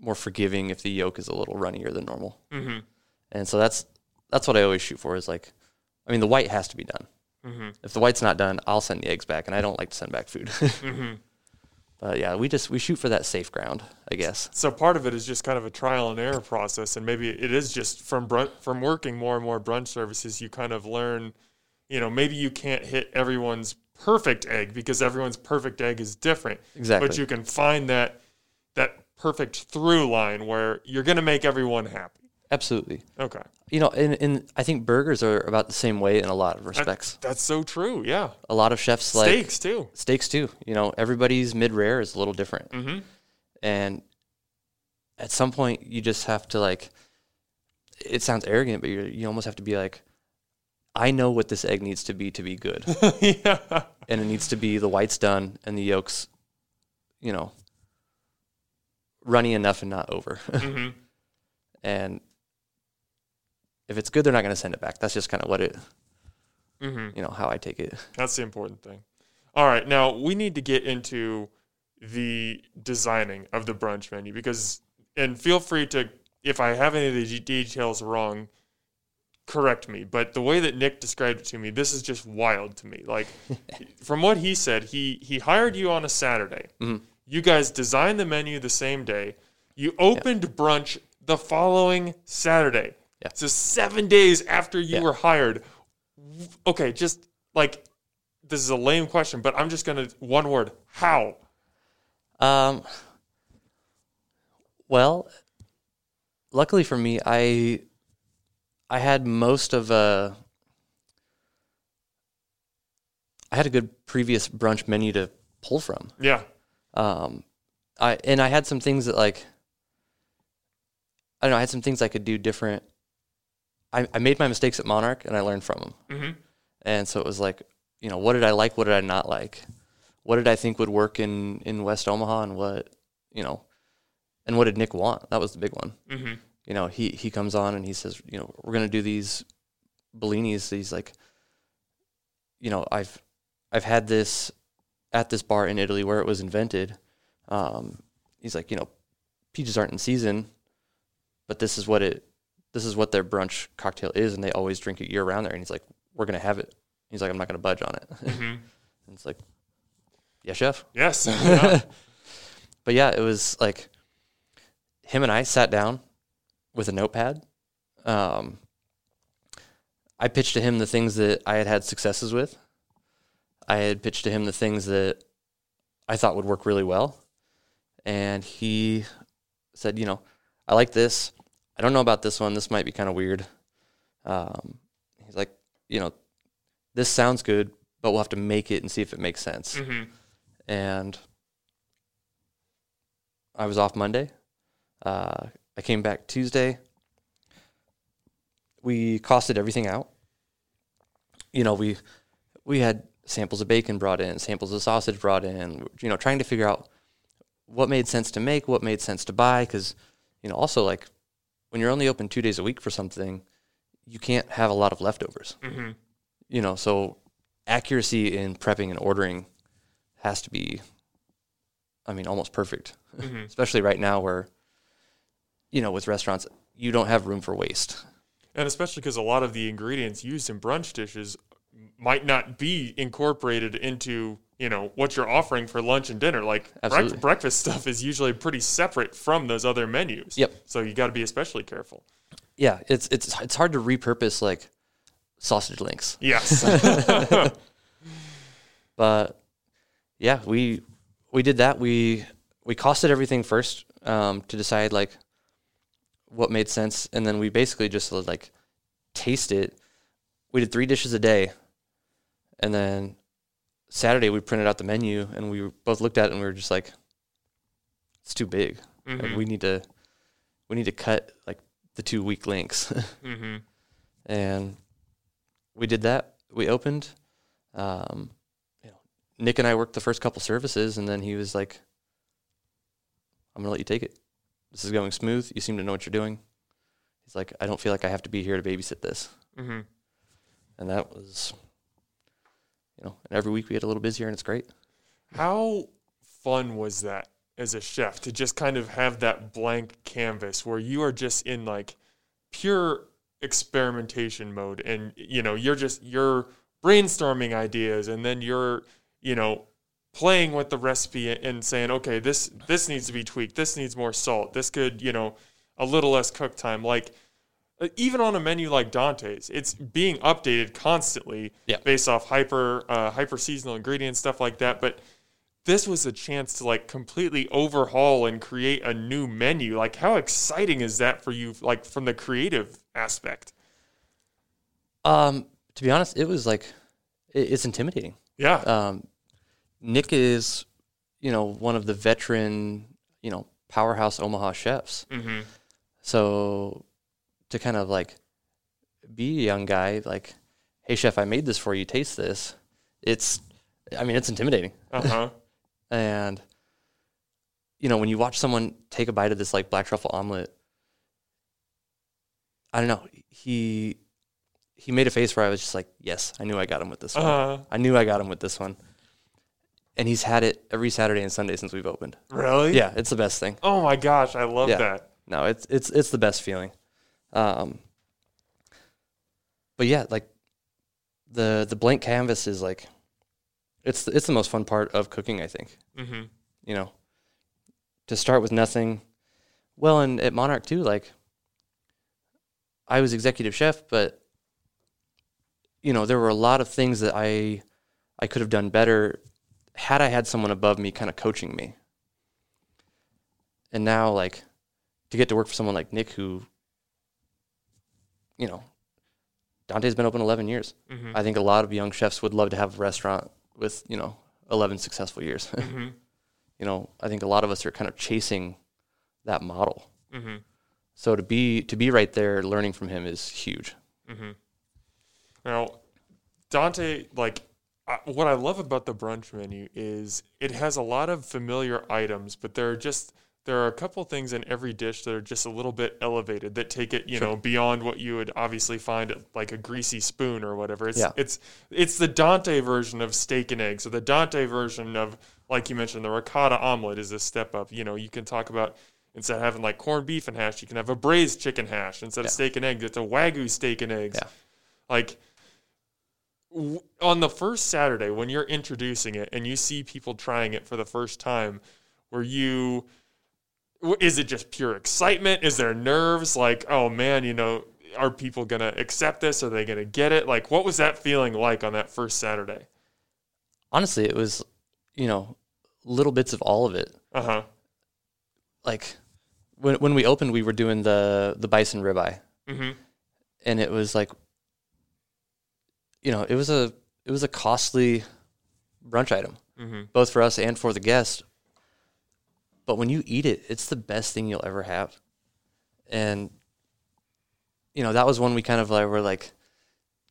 Speaker 2: more forgiving if the yolk is a little runnier than normal.
Speaker 1: Mm-hmm.
Speaker 2: And so that's that's what I always shoot for is like I mean the white has to be done.
Speaker 1: Mm-hmm.
Speaker 2: If the white's not done, I'll send the eggs back and I don't like to send back food. <laughs>
Speaker 1: Mm-hmm.
Speaker 2: but yeah, we just we shoot for that safe ground, I guess.
Speaker 1: so part of it is just kind of a trial and error process and maybe it is just from brunch, from working more and more brunch services you kind of learn you know maybe you can't hit everyone's perfect egg because everyone's perfect egg is different
Speaker 2: Exactly.
Speaker 1: but you can find that that perfect through line where you're going to make everyone happy
Speaker 2: Absolutely.
Speaker 1: Okay.
Speaker 2: You know, and, and I think burgers are about the same way in a lot of
Speaker 1: That-
Speaker 2: respects.
Speaker 1: that's so true. Yeah.
Speaker 2: a lot of chefs like
Speaker 1: Steaks too.
Speaker 2: steaks too. You know, everybody's mid rare is a little different,
Speaker 1: Mm-hmm.
Speaker 2: and at some point you just have to like. It sounds arrogant, but you you almost have to be like, I know what this egg needs to be to be good, <laughs>
Speaker 1: yeah.
Speaker 2: and it needs to be the whites done and the yolks, you know, runny enough and not over.
Speaker 1: hmm <laughs>
Speaker 2: and if it's good, they're not going to send it back. That's just kind of what it,
Speaker 1: hmm
Speaker 2: you know, how I take it.
Speaker 1: That's the important thing. All right, now we need to get into the designing of the brunch menu because, and feel free to, if I have any of the details wrong, correct me. But the way that Nick described it to me, this is just wild to me. Like, <laughs> from what he said, he he hired you on a Saturday.
Speaker 2: Mhm.
Speaker 1: You guys designed the menu the same day. You opened brunch the following Saturday.
Speaker 2: Yeah.
Speaker 1: So seven days after you
Speaker 2: Yeah.
Speaker 1: were hired. Okay, just like this is a lame question, but I'm just gonna one word. How?
Speaker 2: Um, well, luckily for me, I I had most of a I had a good previous brunch menu to pull from.
Speaker 1: Yeah.
Speaker 2: Um, I and I had some things that like I don't know. I had some things I could do different. I, I made my mistakes at Monarch and I learned from them.
Speaker 1: Mm-hmm.
Speaker 2: And so it was like, you know, what did I like? What did I not like? What did I think would work in, in West Omaha and what, you know, and what did Nick want? That was the big one.
Speaker 1: Mm-hmm.
Speaker 2: You know, he, he comes on and he says, you know, we're going to do these Bellinis. These like, you know, I've, I've had this at this bar in Italy where it was invented. Um, he's like, you know, peaches aren't in season, but this is what it, this is what their brunch cocktail is. And they always drink it year round there. And he's like, we're going to have it. He's like, I'm not going to budge on it. <laughs>
Speaker 1: Mm-hmm.
Speaker 2: And it's like, yeah, chef.
Speaker 1: Yes. <laughs> Yeah.
Speaker 2: But yeah, it was like him and I sat down with a notepad. Um, I pitched to him the things that I had had successes with. I had pitched to him the things that I thought would work really well. And he said, you know, I like this. I don't know about this one. This might be kind of weird. Um, he's like, you know, this sounds good, but we'll have to make it and see if it makes sense
Speaker 1: mm-hmm.
Speaker 2: and I was off Monday. Uh, I came back Tuesday. We costed everything out. You know, we we had samples of bacon brought in, samples of sausage brought in. You know, trying to figure out what made sense to make, what made sense to buy, because you know, also like when you're only open two days a week for something, you can't have a lot of leftovers
Speaker 1: Mm-hmm.
Speaker 2: you know, so accuracy in prepping and ordering has to be, I mean, almost perfect,
Speaker 1: Mm-hmm. <laughs>
Speaker 2: especially right now where, you know, with restaurants, you don't have room for waste.
Speaker 1: And especially because a lot of the ingredients used in brunch dishes might not be incorporated into you know what you're offering for lunch and dinner. Like breakfast stuff is usually pretty separate from those other menus.
Speaker 2: Yep.
Speaker 1: So you got to be especially careful.
Speaker 2: Yeah, it's it's it's hard to repurpose like sausage links,
Speaker 1: Yes. <laughs> <laughs>
Speaker 2: but yeah, we we did that. We we costed everything first um, to decide like what made sense, and then we basically just like taste it. We did three dishes a day, and then Saturday we printed out the menu, and we both looked at it and we were just like, "It's too big. Like,
Speaker 1: Mhm.
Speaker 2: we need to we need to cut like the two weak links." <laughs>
Speaker 1: hmm
Speaker 2: and we did that. We opened. Um, you know, Nick and I worked the first couple services, and then he was like, "I'm gonna let you take it. This is going smooth. You seem to know what you're doing." He's like, "I don't feel like I have to be here to babysit this,"
Speaker 1: hmm
Speaker 2: and that was, you know, and every week we get a little busier, and it's great.
Speaker 1: How fun was that as a chef to just kind of have that blank canvas where you are just in like pure experimentation mode and you know you're just you're brainstorming ideas and then you're you know playing with the recipe and saying okay this this needs to be tweaked. This needs more salt. This could you know a little less cook time. Like even on a menu like Dante's, it's being updated constantly
Speaker 2: Yeah.
Speaker 1: based off hyper uh, hyper seasonal ingredients, stuff like that. But this was a chance to like completely overhaul and create a new menu. Like, how exciting is that for you? Like from the creative aspect.
Speaker 2: Um, to be honest, it was like it, it's intimidating.
Speaker 1: Yeah.
Speaker 2: Um, Nick is, you know, one of the veteran, you know, powerhouse Omaha chefs.
Speaker 1: mm-hmm.
Speaker 2: So to kind of like be a young guy, like, hey chef, I made this for you. Taste this. It's, I mean, it's intimidating.
Speaker 1: Uh huh. <laughs>
Speaker 2: And you know, when you watch someone take a bite of this like black truffle omelet, I don't know. He he made a face where I was just like, yes, I knew I got him with this one.
Speaker 1: uh,
Speaker 2: I knew I got him with this one. And he's had it every Saturday and Sunday since we've opened.
Speaker 1: really?
Speaker 2: Yeah, it's the best thing.
Speaker 1: Oh my gosh, I love
Speaker 2: Yeah.
Speaker 1: that.
Speaker 2: No, it's it's it's the best feeling. Um, but yeah, like the the blank canvas is like it's it's the most fun part of cooking, I think.
Speaker 1: Mm-hmm.
Speaker 2: You know, to start with nothing. Well, and at Monarch too, like I was executive chef, but you know there were a lot of things that I I could have done better had I had someone above me kind of coaching me. And now, like, to get to work for someone like Nick, who, you know, Dante's been open 11 years.
Speaker 1: Mm-hmm.
Speaker 2: I think a lot of young chefs would love to have a restaurant with, you know, 11 successful years. <laughs>
Speaker 1: mm-hmm.
Speaker 2: you know, I think a lot of us are kind of chasing that model.
Speaker 1: Mm-hmm.
Speaker 2: So to be to be right there learning from him is huge.
Speaker 1: Mm-hmm. Now, Dante, like, what I love about the brunch menu is it has a lot of familiar items, but there are just there are a couple things in every dish that are just a little bit elevated that take it, you
Speaker 2: Sure.
Speaker 1: know, beyond what you would obviously find at like a greasy spoon or whatever. It's
Speaker 2: Yeah.
Speaker 1: it's it's the Dante version of steak and eggs, or the Dante version of like you mentioned, the ricotta omelet is a step up. You know, you can talk about instead of having like corned beef and hash, you can have a braised chicken hash instead
Speaker 2: Yeah.
Speaker 1: of steak and eggs. It's a wagyu steak and eggs.
Speaker 2: Yeah.
Speaker 1: Like w- on the first Saturday when you're introducing it and you see people trying it for the first time, were you is it just pure excitement? Is there nerves like, oh man, you know, are people going to accept this? Are they going to get it? Like what was that feeling like on that first Saturday?
Speaker 2: Honestly, it was, you know, little bits of all of it.
Speaker 1: Uh-huh.
Speaker 2: Like when when we opened, we were doing the the bison ribeye.
Speaker 1: Mhm.
Speaker 2: and it was like you know it was a it was a costly brunch item
Speaker 1: Mhm.
Speaker 2: both for us and for the guest but when you eat it it's the best thing you'll ever have. And you know that was one we kind of like were like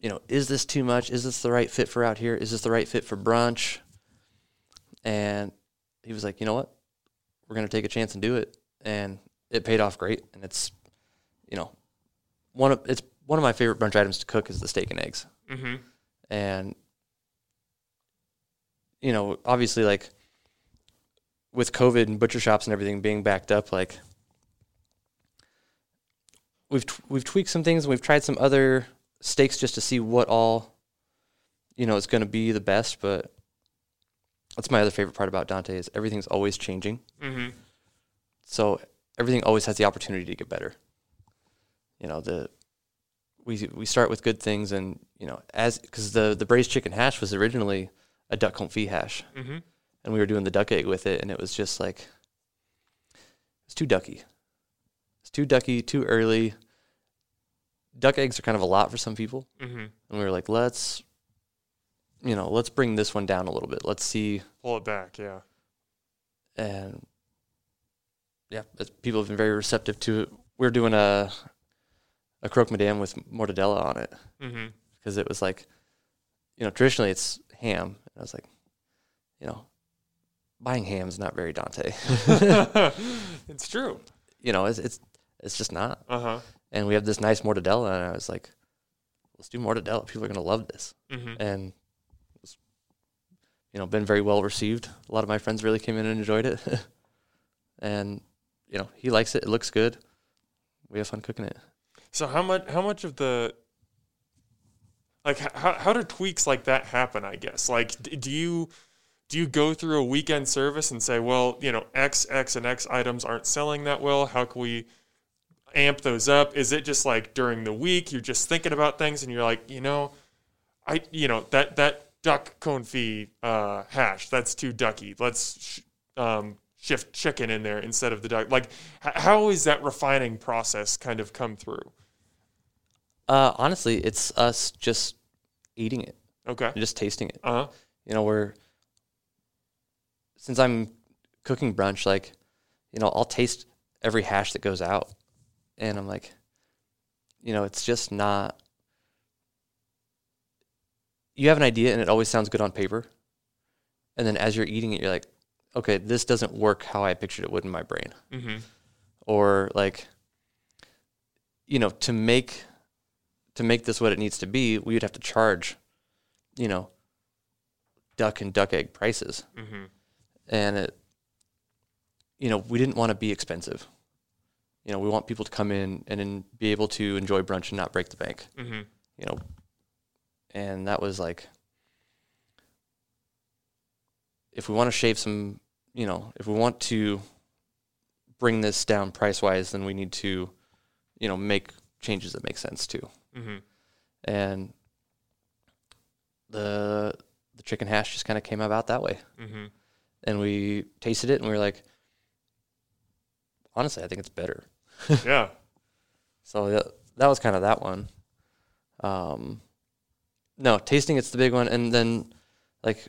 Speaker 2: you know is this too much? Is this the right fit for out here? Is this the right fit for brunch? And he was like you know what? We're going to take a chance and do it. And it paid off great. And it's you know one of it's one of my favorite brunch items to cook is the steak and eggs.
Speaker 1: Mhm.
Speaker 2: and you know obviously like with covid and butcher shops and everything being backed up like we've t- we've tweaked some things and we've tried some other steaks just to see what all you know is going to be the best but that's my other favorite part about Dante is everything's always changing
Speaker 1: Mhm.
Speaker 2: so everything always has the opportunity to get better. You know, the we we start with good things, and you know, as because the the braised chicken hash was originally a duck confit hash,
Speaker 1: Mhm.
Speaker 2: And we were doing the duck egg with it, and it was just like it's too ducky. It's too ducky, too early. Duck eggs are kind of a lot for some people,
Speaker 1: Mhm.
Speaker 2: and we were like, let's, you know, let's bring this one down a little bit. Let's see
Speaker 1: Pull it back, yeah.
Speaker 2: and yeah, people have been very receptive to it. We're doing a a croque madame with mortadella on it
Speaker 1: Mhm.
Speaker 2: because it was like, you know, traditionally it's ham. And I was like, you know, buying ham is not very Dante. <laughs>
Speaker 1: it's true.
Speaker 2: you know, it's it's it's just not.
Speaker 1: Uh-huh.
Speaker 2: And we have this nice mortadella, and I was like, let's do mortadella. People are gonna love this,
Speaker 1: Mhm.
Speaker 2: and it's, you know, been very well received. A lot of my friends really came in and enjoyed it, <laughs> and you know, he likes it. It looks good. We have fun cooking it.
Speaker 1: So how much how much of the like how how do tweaks like that happen? I guess like d- do you do you go through a weekend service and say, well, you know, X X and X items aren't selling that well. How can we amp those up? Is it just like during the week you're just thinking about things and you're like, you know, I you know that that duck confit uh, hash. That's too ducky. Let's sh- um, shift chicken in there instead of the duck. Like, h- how is that refining process kind of come through?
Speaker 2: Uh, honestly, it's us just eating it,
Speaker 1: Okay.
Speaker 2: just tasting it.
Speaker 1: Uh huh.
Speaker 2: You know, we're since I'm cooking brunch, like, you know, I'll taste every hash that goes out, and I'm like, you know, it's just not. You have an idea, and it always sounds good on paper, and then as you're eating it, you're like, okay, this doesn't work how I pictured it would in my brain.
Speaker 1: Mm-hmm.
Speaker 2: or like you know to make to make this what it needs to be we would have to charge you know duck and duck egg prices
Speaker 1: Mm-hmm.
Speaker 2: And it you know we didn't want to be expensive you know we want people to come in and be able to enjoy brunch and not break the bank
Speaker 1: Mm-hmm.
Speaker 2: you know and that was like if we want to shave some you know if we want to bring this down price wise then we need to you know make changes that make sense too
Speaker 1: Mm-hmm.
Speaker 2: and the the chicken hash just kind of came about that way
Speaker 1: Mm-hmm.
Speaker 2: And we tasted it and we were like honestly i think it's better <laughs>
Speaker 1: Yeah.
Speaker 2: So that, that was kind of that one. Um, no, tasting it's the big one, and then like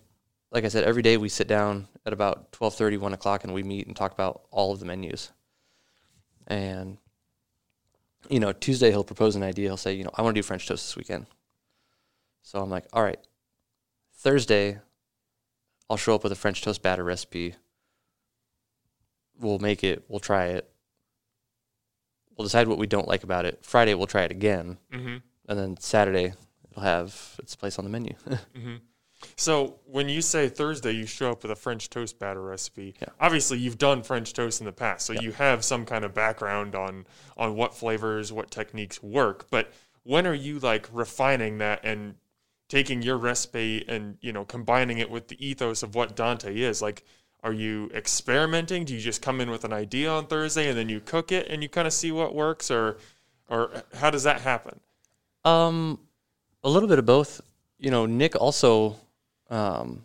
Speaker 2: like I said, every day we sit down at about 12:30, 1 o'clock, and we meet and talk about all of the menus. And you know, Tuesday he'll propose an idea. He'll say, you know, I want to do French toast this weekend. So I'm like, all right. Thursday, I'll show up with a French toast batter recipe. We'll make it. We'll try it we'll decide what we don't like about it. Friday we'll try it again,
Speaker 1: Mm-hmm.
Speaker 2: and then Saturday it'll have its place on the menu. <laughs>
Speaker 1: Mm-hmm. So when you say Thursday, you show up with a French toast batter recipe.
Speaker 2: Yeah.
Speaker 1: Obviously, you've done French toast in the past, so
Speaker 2: Yeah.
Speaker 1: you have some kind of background on on what flavors, what techniques work. But when are you like refining that and taking your recipe and you know combining it with the ethos of what Dante is? Like, are you experimenting? Do you just come in with an idea on Thursday and then you cook it and you kind of see what works, or or how does that happen?
Speaker 2: um, a little bit of both. You know, Nick also um,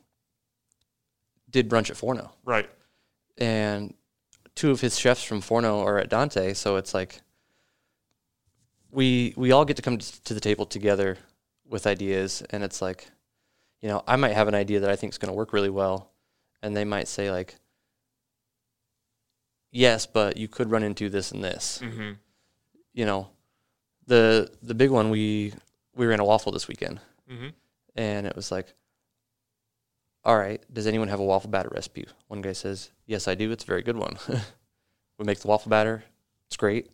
Speaker 2: did brunch at Forno,
Speaker 1: Right.
Speaker 2: and two of his chefs from Forno are at Dante, so it's like we we all get to come to the table together with ideas, and it's like, you know, I might have an idea that I think is going to work really well, and they might say like, yes, but you could run into this and this.
Speaker 1: Mm-hmm.
Speaker 2: You know, the the big one we we ran a waffle this weekend,
Speaker 1: Mm-hmm.
Speaker 2: and it was like, all right, does anyone have a waffle batter recipe? One guy says, yes, I do. It's a very good one. <laughs> we make the waffle batter. It's great.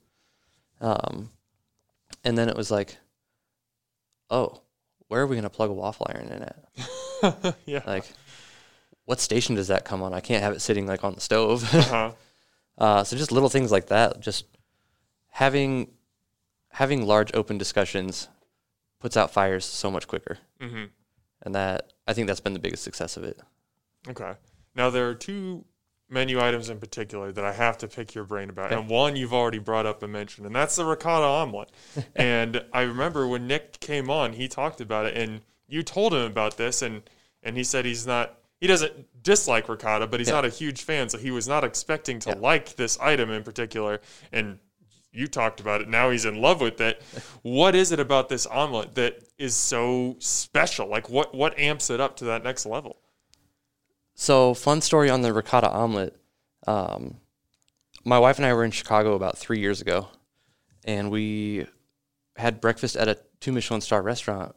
Speaker 2: Um, and then it was like, oh, where are we going to plug a waffle iron in at? <laughs>
Speaker 1: yeah.
Speaker 2: Like, what station does that come on? I can't have it sitting like on the stove. <laughs>
Speaker 1: Uh-huh.
Speaker 2: uh, so just little things like that. Just having having large open discussions puts out fires so much quicker,
Speaker 1: Mm-hmm.
Speaker 2: and that I think that's been the biggest success of it.
Speaker 1: Okay. Now there are two menu items in particular that I have to pick your brain about, and one you've already brought up and mentioned, and that's the ricotta omelet. <laughs> and I remember when Nick came on, he talked about it, and you told him about this, and and he said he's not. He doesn't dislike ricotta, but he's
Speaker 2: Yeah.
Speaker 1: not a huge fan, so he was not expecting to
Speaker 2: Yeah.
Speaker 1: like this item in particular. And you talked about it. Now he's in love with it. What is it about this omelet that is so special? Like what what amps it up to that next level?
Speaker 2: So, fun story on the ricotta omelet. Um, my wife and I were in Chicago about three years ago, and we had breakfast at a two Michelin star restaurant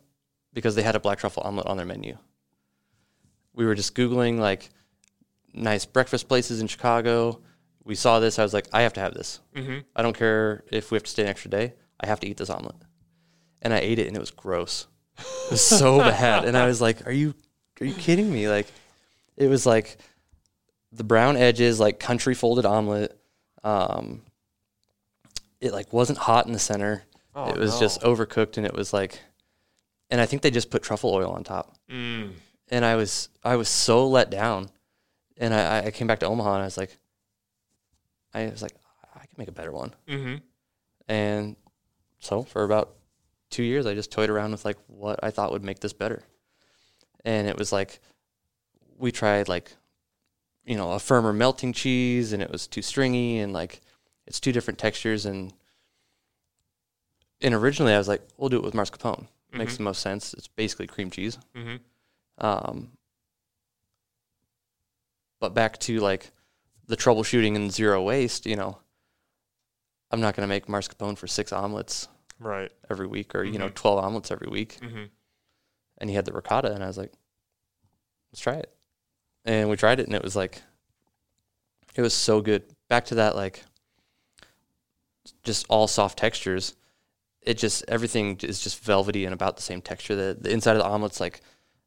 Speaker 2: because they had a black truffle omelet on their menu. We were just Googling like nice breakfast places in Chicago. We saw this. I was like, I have to have this.
Speaker 1: Mm-hmm.
Speaker 2: I don't care if we have to stay an extra day. I have to eat this omelet. And I ate it, and it was gross. It was so <laughs> bad. And I was like, Are you are you kidding me? Like, it was like the brown edges, like country folded omelet. Um, it like wasn't hot in the center.
Speaker 1: Oh,
Speaker 2: it was
Speaker 1: no.
Speaker 2: just overcooked, and it was like, and I think they just put truffle oil on top.
Speaker 1: Mm.
Speaker 2: And I was I was so let down. And I, I came back to Omaha, and I was like, I was like, I can make a better one.
Speaker 1: Mm-hmm.
Speaker 2: And so for about two years, I just toyed around with like what I thought would make this better. and it was like we tried like you know a firmer melting cheese, and it was too stringy, and like it's two different textures, and and originally I was like, we'll do it with mascarpone. Makes
Speaker 1: Mhm.
Speaker 2: the most sense. It's basically cream cheese.
Speaker 1: Mm-hmm.
Speaker 2: Um, but back to like the troubleshooting and zero waste, you know, I'm not going to make mascarpone for six omelets
Speaker 1: Right.
Speaker 2: every week or, you know,
Speaker 1: Mhm.
Speaker 2: 12 omelets every week.
Speaker 1: Mm-hmm.
Speaker 2: And he had the ricotta, and I was like, let's try it. And we tried it, and it was like, it was so good. Back to that, like, just all soft textures. It just, everything is just velvety and about the same texture. The, the inside of the omelet's like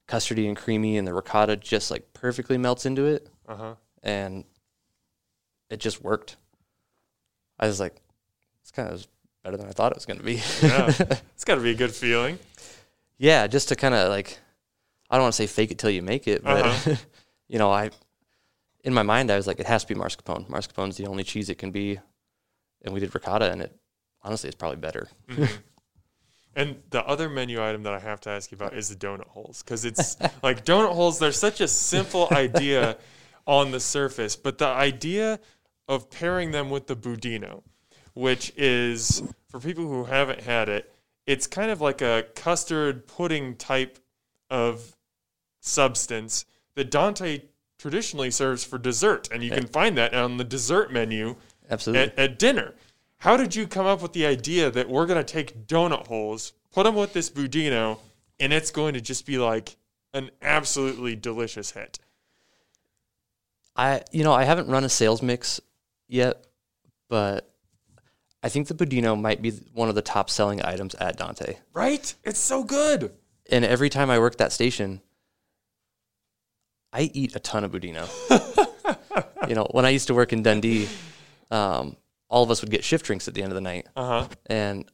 Speaker 2: custardy and creamy, and the ricotta just like perfectly melts into it.
Speaker 1: Uh huh.
Speaker 2: and it just worked. I was like, it's kind of better than I thought it was going to be.
Speaker 1: Yeah. <laughs> It's got to be a good feeling.
Speaker 2: yeah, just to kind of like, I don't want to say fake it till you make it, but
Speaker 1: Uh-huh. <laughs>
Speaker 2: you know, I, in my mind, I was like, it has to be mascarpone. Mascarpone's the only cheese it can be, and we did ricotta, and it honestly, it's probably better.
Speaker 1: Mhm. <laughs> And the other menu item that I have to ask you about is the donut holes because it's <laughs> like donut holes. They're such a simple <laughs> idea on the surface, but the idea of pairing them with the budino, which is for people who haven't had it, it's kind of like a custard pudding type of substance that Dante traditionally serves for dessert, and you can find that on the dessert menu
Speaker 2: Absolutely.
Speaker 1: at, at dinner. How did you come up with the idea that we're going to take donut holes, put them with this budino, and it's going to just be like an absolutely delicious hit?
Speaker 2: I, you know, I haven't run a sales mix yet, but I think the budino might be one of the top selling items at Dante.
Speaker 1: Right? It's so good.
Speaker 2: and every time I work that station, I eat a ton of budino. you know, when I used to work in Dundee, um, all of us would get shift drinks at the end of the night,
Speaker 1: Uh huh.
Speaker 2: and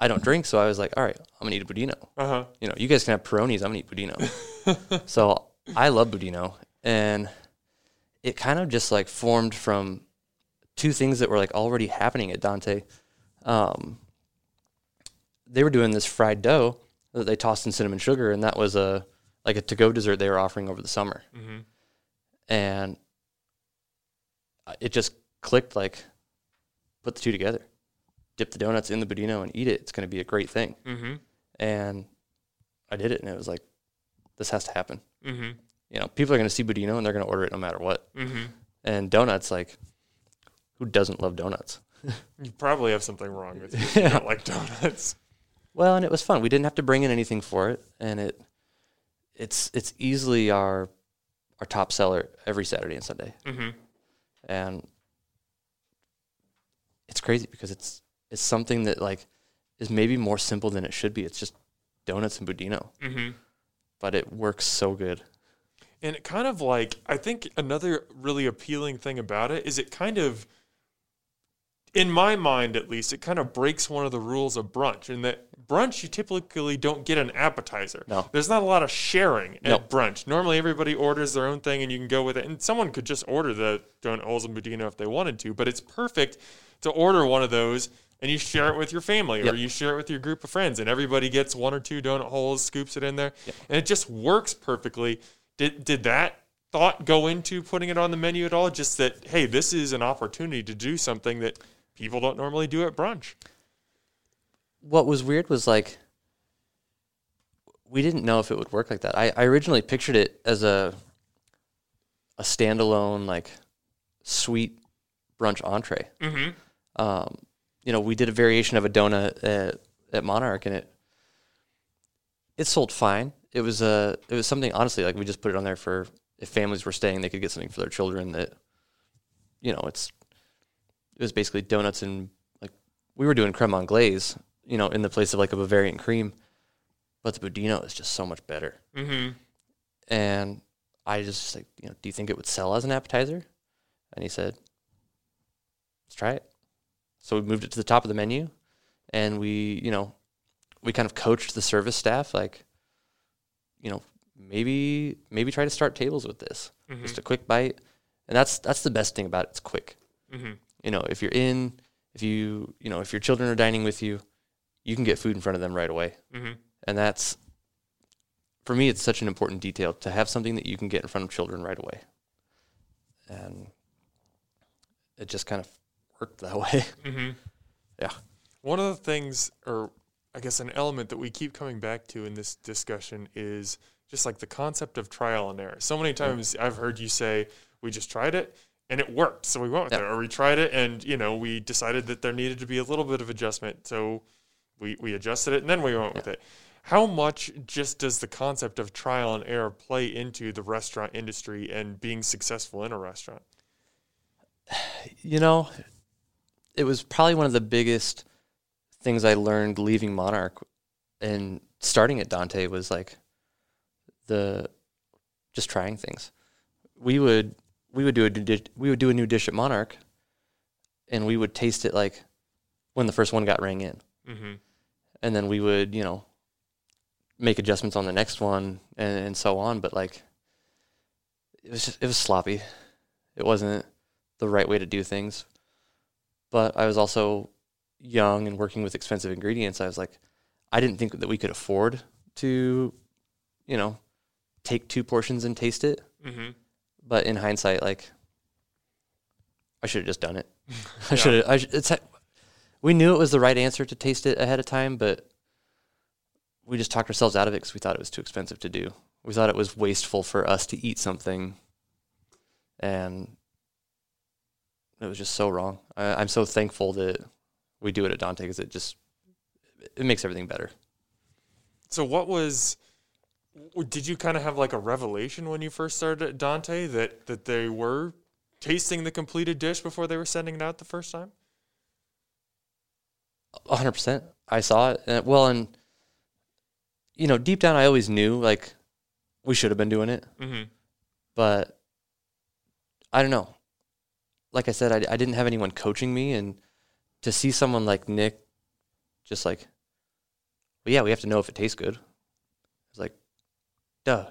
Speaker 2: I don't drink, so I was like, all right, I'm gonna eat a budino.
Speaker 1: Uh huh.
Speaker 2: You know, you guys can have Peronis, I'm gonna eat budino. <laughs> so I love budino, and it kind of just like formed from two things that were like already happening at Dante. Um, they were doing this fried dough that they tossed in cinnamon sugar, and that was a like a to-go dessert they were offering over the summer.
Speaker 1: Mm-hmm.
Speaker 2: And it just clicked like put the two together, dip the donuts in the budino and eat it. It's going to be a great thing.
Speaker 1: Mm-hmm.
Speaker 2: And I did it, and it was like, this has to happen.
Speaker 1: Mm-hmm.
Speaker 2: You know, people are going to see budino and they're going to order it no matter what.
Speaker 1: Mm-hmm.
Speaker 2: And donuts, like, who doesn't love donuts? <laughs>
Speaker 1: You probably have something wrong with you. if You don't like donuts.
Speaker 2: Well, and it was fun. We didn't have to bring in anything for it, and it it's it's easily our our top seller every Saturday and Sunday,
Speaker 1: Mm-hmm.
Speaker 2: and it's crazy because it's it's something that like is maybe more simple than it should be. It's just donuts and budino,
Speaker 1: Mm-hmm.
Speaker 2: but it works so good.
Speaker 1: And it kind of like I think another really appealing thing about it is it kind of in my mind at least, it kind of breaks one of the rules of brunch in that brunch you typically don't get an appetizer.
Speaker 2: No.
Speaker 1: There's not a lot of sharing at
Speaker 2: Nope.
Speaker 1: brunch. Normally everybody orders their own thing and you can go with it. And someone could just order the donut holes and budino if they wanted to, but it's perfect to order one of those and you share it with your family or you share it with your group of friends and everybody gets one or two donut holes, scoops it in there, and it just works perfectly. Did did that thought go into putting it on the menu at all? Just that hey, this is an opportunity to do something that people don't normally do at brunch.
Speaker 2: What was weird was like we didn't know if it would work like that. I, I originally pictured it as a a standalone like sweet brunch entree.
Speaker 1: Mm-hmm.
Speaker 2: Um, you know, we did a variation of a donut at, at Monarch, and it it sold fine. It was a it was something honestly like we just put it on there for if families were staying, they could get something for their children. That you know, it's it was basically donuts and like we were doing creme anglaise, you know, in the place of like a Bavarian cream, but the budino is just so much better.
Speaker 1: Mm-hmm.
Speaker 2: And I just like, you know, do you think it would sell as an appetizer? And he said, let's try it. So we moved it to the top of the menu and we, you know, we kind of coached the service staff like, you know, maybe maybe try to start tables with this.
Speaker 1: Mm-hmm.
Speaker 2: Just a quick bite. And that's that's the best thing about it. It's quick.
Speaker 1: Mm-hmm.
Speaker 2: You know, if you're in, if you, you know, if your children are dining with you, you can get food in front of them right away
Speaker 1: Mm-hmm.
Speaker 2: and that's for me, it's such an important detail to have something that you can get in front of children right away. And it just kind of worked that <laughs> way.
Speaker 1: Mm-hmm.
Speaker 2: Yeah.
Speaker 1: One of the things, or I guess an element that we keep coming back to in this discussion is just like the concept of trial and error. So many times I've heard you say, we just tried it and it worked. So we went with
Speaker 2: Yeah.
Speaker 1: it. Or we tried it and, you know, we decided that there needed to be a little bit of adjustment. So we, we adjusted it and then we went with it. How much just does the concept of trial and error play into the restaurant industry and being successful in a restaurant?
Speaker 2: You know, it was probably one of the biggest things I learned leaving Monarch and starting at Dante was like the just trying things. We would we would do a dish, we would do a new dish at Monarch, and we would taste it like when the first one got rang in,
Speaker 1: Mm-hmm.
Speaker 2: and then we would you know make adjustments on the next one and, and so on. But like it was just, it was sloppy. It wasn't the right way to do things. But I was also young and working with expensive ingredients. I was like, I didn't think that we could afford to, you know, take two portions and taste it.
Speaker 1: Mm-hmm.
Speaker 2: But in hindsight, like, I should have just done it. <laughs> I
Speaker 1: Yeah.
Speaker 2: should have. It's we knew it was the right answer to taste it ahead of time, but we just talked ourselves out of it because we thought it was too expensive to do. We thought it was wasteful for us to eat something, and it was just so wrong. I, I'm so thankful that we do it at Dante because it just it makes everything better.
Speaker 1: So what was did you kind of have like a revelation when you first started at Dante that that they were tasting the completed dish before they were sending it out the first time?
Speaker 2: Hundred percent. I saw it. And, well, and you know, deep down, I always knew like we should have been doing it,
Speaker 1: Mm-hmm.
Speaker 2: but I don't know. Like I said, I, I didn't have anyone coaching me, and to see someone like Nick, just like, well, yeah, we have to know if it tastes good. It's like, duh.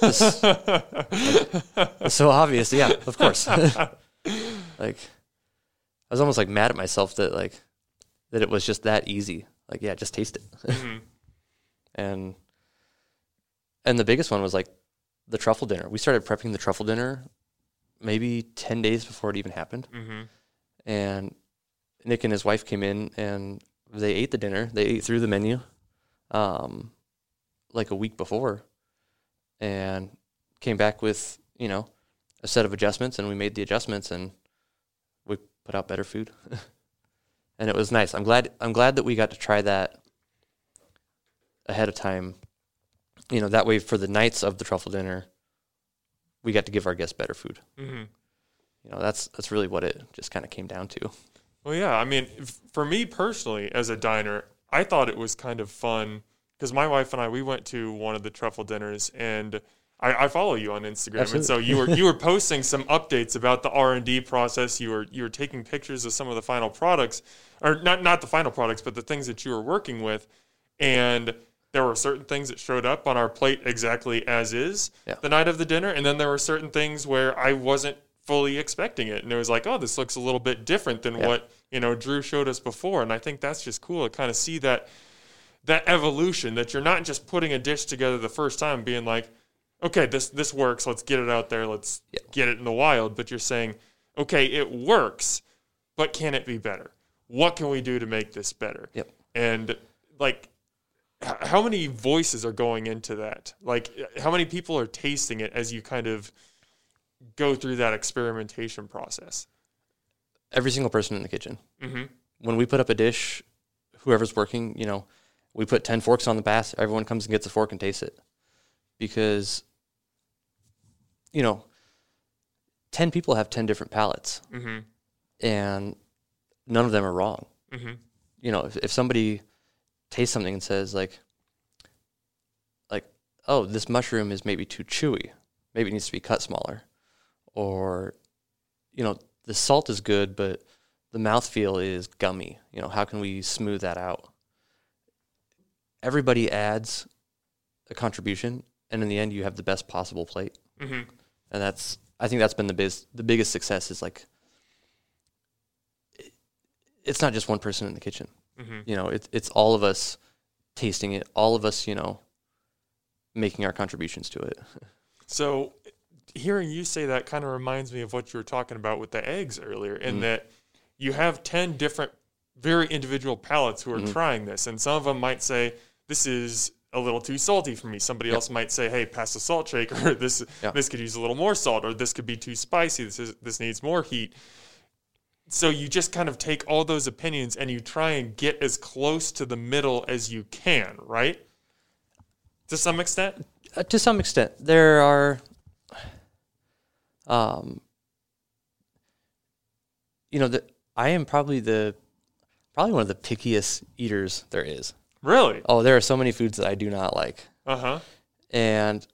Speaker 2: This- It's so obvious. Yeah, of course. <laughs> like, I was almost like mad at myself that like that it was just that easy. Like, yeah, just taste it.
Speaker 1: Mhm. <laughs>
Speaker 2: and and the biggest one was like the truffle dinner. We started prepping the truffle dinner maybe 10 days before it even happened.
Speaker 1: Mhm.
Speaker 2: And Nick and his wife came in and they ate the dinner. They ate through the menu um, like a week before and came back with, you know, a set of adjustments and we made the adjustments and we put out better food. <laughs> and it was nice. I'm glad I'm glad that we got to try that ahead of time. You know, that way for the nights of the truffle dinner, we got to give our guests better food.
Speaker 1: Mhm.
Speaker 2: You know, that's that's really what it just kind of came down to.
Speaker 1: Well, yeah. I mean, f- for me personally, as a diner, I thought it was kind of fun because my wife and I we went to one of the truffle dinners, and I, I follow you on Instagram, and so you were you were <laughs> posting some updates about the R and D process. You were you were taking pictures of some of the final products, or not not the final products, but the things that you were working with, and there were certain things that showed up on our plate exactly as is
Speaker 2: Yeah.
Speaker 1: the night of the dinner, and then there were certain things where I wasn't fully expecting it, and it was like, oh, this looks a little bit different than
Speaker 2: Yeah.
Speaker 1: what you know Drew showed us before, and I think that's just cool to kind of see that that evolution that you're not just putting a dish together the first time, being like, okay, this this works, let's get it out there, let's
Speaker 2: Yeah.
Speaker 1: get it in the wild, but you're saying, okay, it works, but can it be better? What can we do to make this better?
Speaker 2: Yep.
Speaker 1: And like h- how many voices are going into that? Like, how many people are tasting it as you kind of go through that experimentation process?
Speaker 2: Every single person in the kitchen.
Speaker 1: Mm-hmm.
Speaker 2: When we put up a dish, whoever's working, you know, we put 10 forks on the pass, everyone comes and gets a fork and tastes it. Because you know, 10 people have 10 different palates
Speaker 1: Mm-hmm.
Speaker 2: and none of them are wrong.
Speaker 1: Mm-hmm.
Speaker 2: you know, if, if somebody tastes something and says like, like, oh, this mushroom is maybe too chewy, maybe it needs to be cut smaller, or, you know, the salt is good, but the mouthfeel is gummy. You know, how can we smooth that out? Everybody adds a contribution, and in the end, you have the best possible plate,
Speaker 1: Mm-hmm.
Speaker 2: And that's I think that's been the biz, the biggest success is like. it- It's not just one person in the kitchen
Speaker 1: Mm-hmm.
Speaker 2: you know it's it's all of us tasting it all of us you know making our contributions to it. <laughs>
Speaker 1: So, hearing you say that kind of reminds me of what you were talking about with the eggs earlier, in that you have 10 different, very individual palates who are trying this. And some of them might say, This is a little too salty for me. Somebody else might say, Hey, pass the salt shaker. <laughs> this,
Speaker 2: Yeah.
Speaker 1: this could use a little more salt, or this could be too spicy. This, is, this needs more heat. So, you just kind of take all those opinions and you try and get as close to the middle as you can, right? To some extent?
Speaker 2: Uh, to some extent, there are, um, you know, the, I am probably the probably one of the pickiest eaters there is.
Speaker 1: Really?
Speaker 2: Oh, there are so many foods that I do not like,
Speaker 1: Uh huh.
Speaker 2: and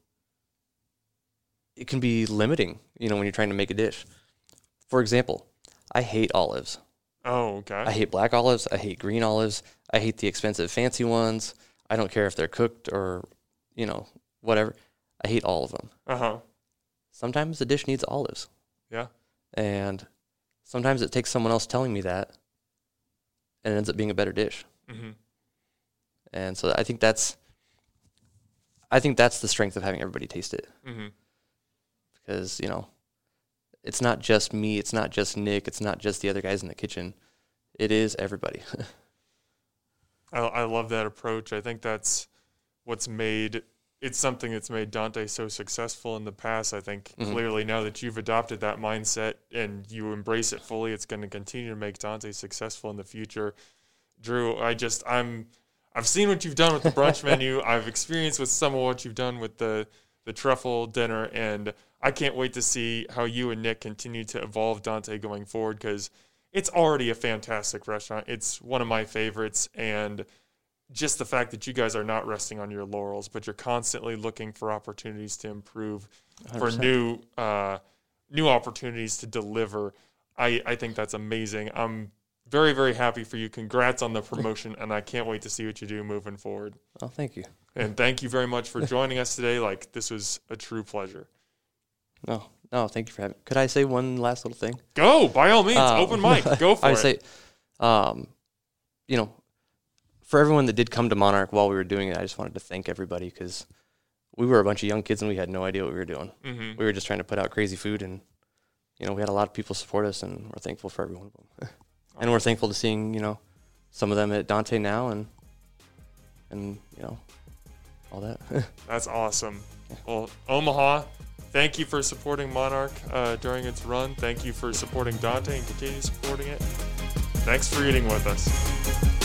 Speaker 2: it can be limiting. You know, when you're trying to make a dish. For example, I hate olives.
Speaker 1: Oh, okay.
Speaker 2: I hate black olives. I hate green olives. I hate the expensive fancy ones. I don't care if they're cooked or, you know, whatever. I hate all of them.
Speaker 1: Uh huh.
Speaker 2: Sometimes the dish needs olives.
Speaker 1: Yeah.
Speaker 2: And sometimes it takes someone else telling me that and it ends up being a better dish.
Speaker 1: hmm
Speaker 2: And so I think that's I think that's the strength of having everybody taste it
Speaker 1: hmm
Speaker 2: because, you know, it's not just me, it's not just Nick, it's not just the other guys in the kitchen. It is everybody. <laughs>
Speaker 1: I, I love that approach. I think that's what's made it's something that's made Dante so successful in the past. I think
Speaker 2: Mhm.
Speaker 1: clearly now that you've adopted that mindset and you embrace it fully, it's going to continue to make Dante successful in the future. Drew, I just I'm I've seen what you've done with the brunch <laughs> menu. I've experienced with some of what you've done with the the truffle dinner, and I can't wait to see how you and Nick continue to evolve Dante going forward because it's already a fantastic restaurant. It's one of my favorites, and just the fact that you guys are not resting on your laurels, but you're constantly looking for opportunities to improve, for
Speaker 2: 100%.
Speaker 1: new uh, new opportunities to deliver. I, I think that's amazing. I'm very very happy for you. Congrats on the promotion, and I can't wait to see what you do moving forward.
Speaker 2: oh, thank you.
Speaker 1: And thank you very much for <laughs> joining us today. Like this was a true pleasure.
Speaker 2: No, no, thank you for having. me. Could I say one last little thing?
Speaker 1: Go by all means,
Speaker 2: Um,
Speaker 1: open mic. <laughs> Go for
Speaker 2: I
Speaker 1: it.
Speaker 2: I say, um, you know, for everyone that did come to Monarch while we were doing it, I just wanted to thank everybody because we were a bunch of young kids and we had no idea what we were doing.
Speaker 1: hmm
Speaker 2: We were just trying to put out crazy food, and you know, we had a lot of people support us, and we're thankful for every one of them. <laughs> and we're thankful to seeing you know some of them at Dante now, and and you know all that. <laughs>
Speaker 1: That's awesome. Well, Omaha, thank you for supporting Monarch uh, during its run. Thank you for supporting Dante and continue supporting it. Thanks for eating with us.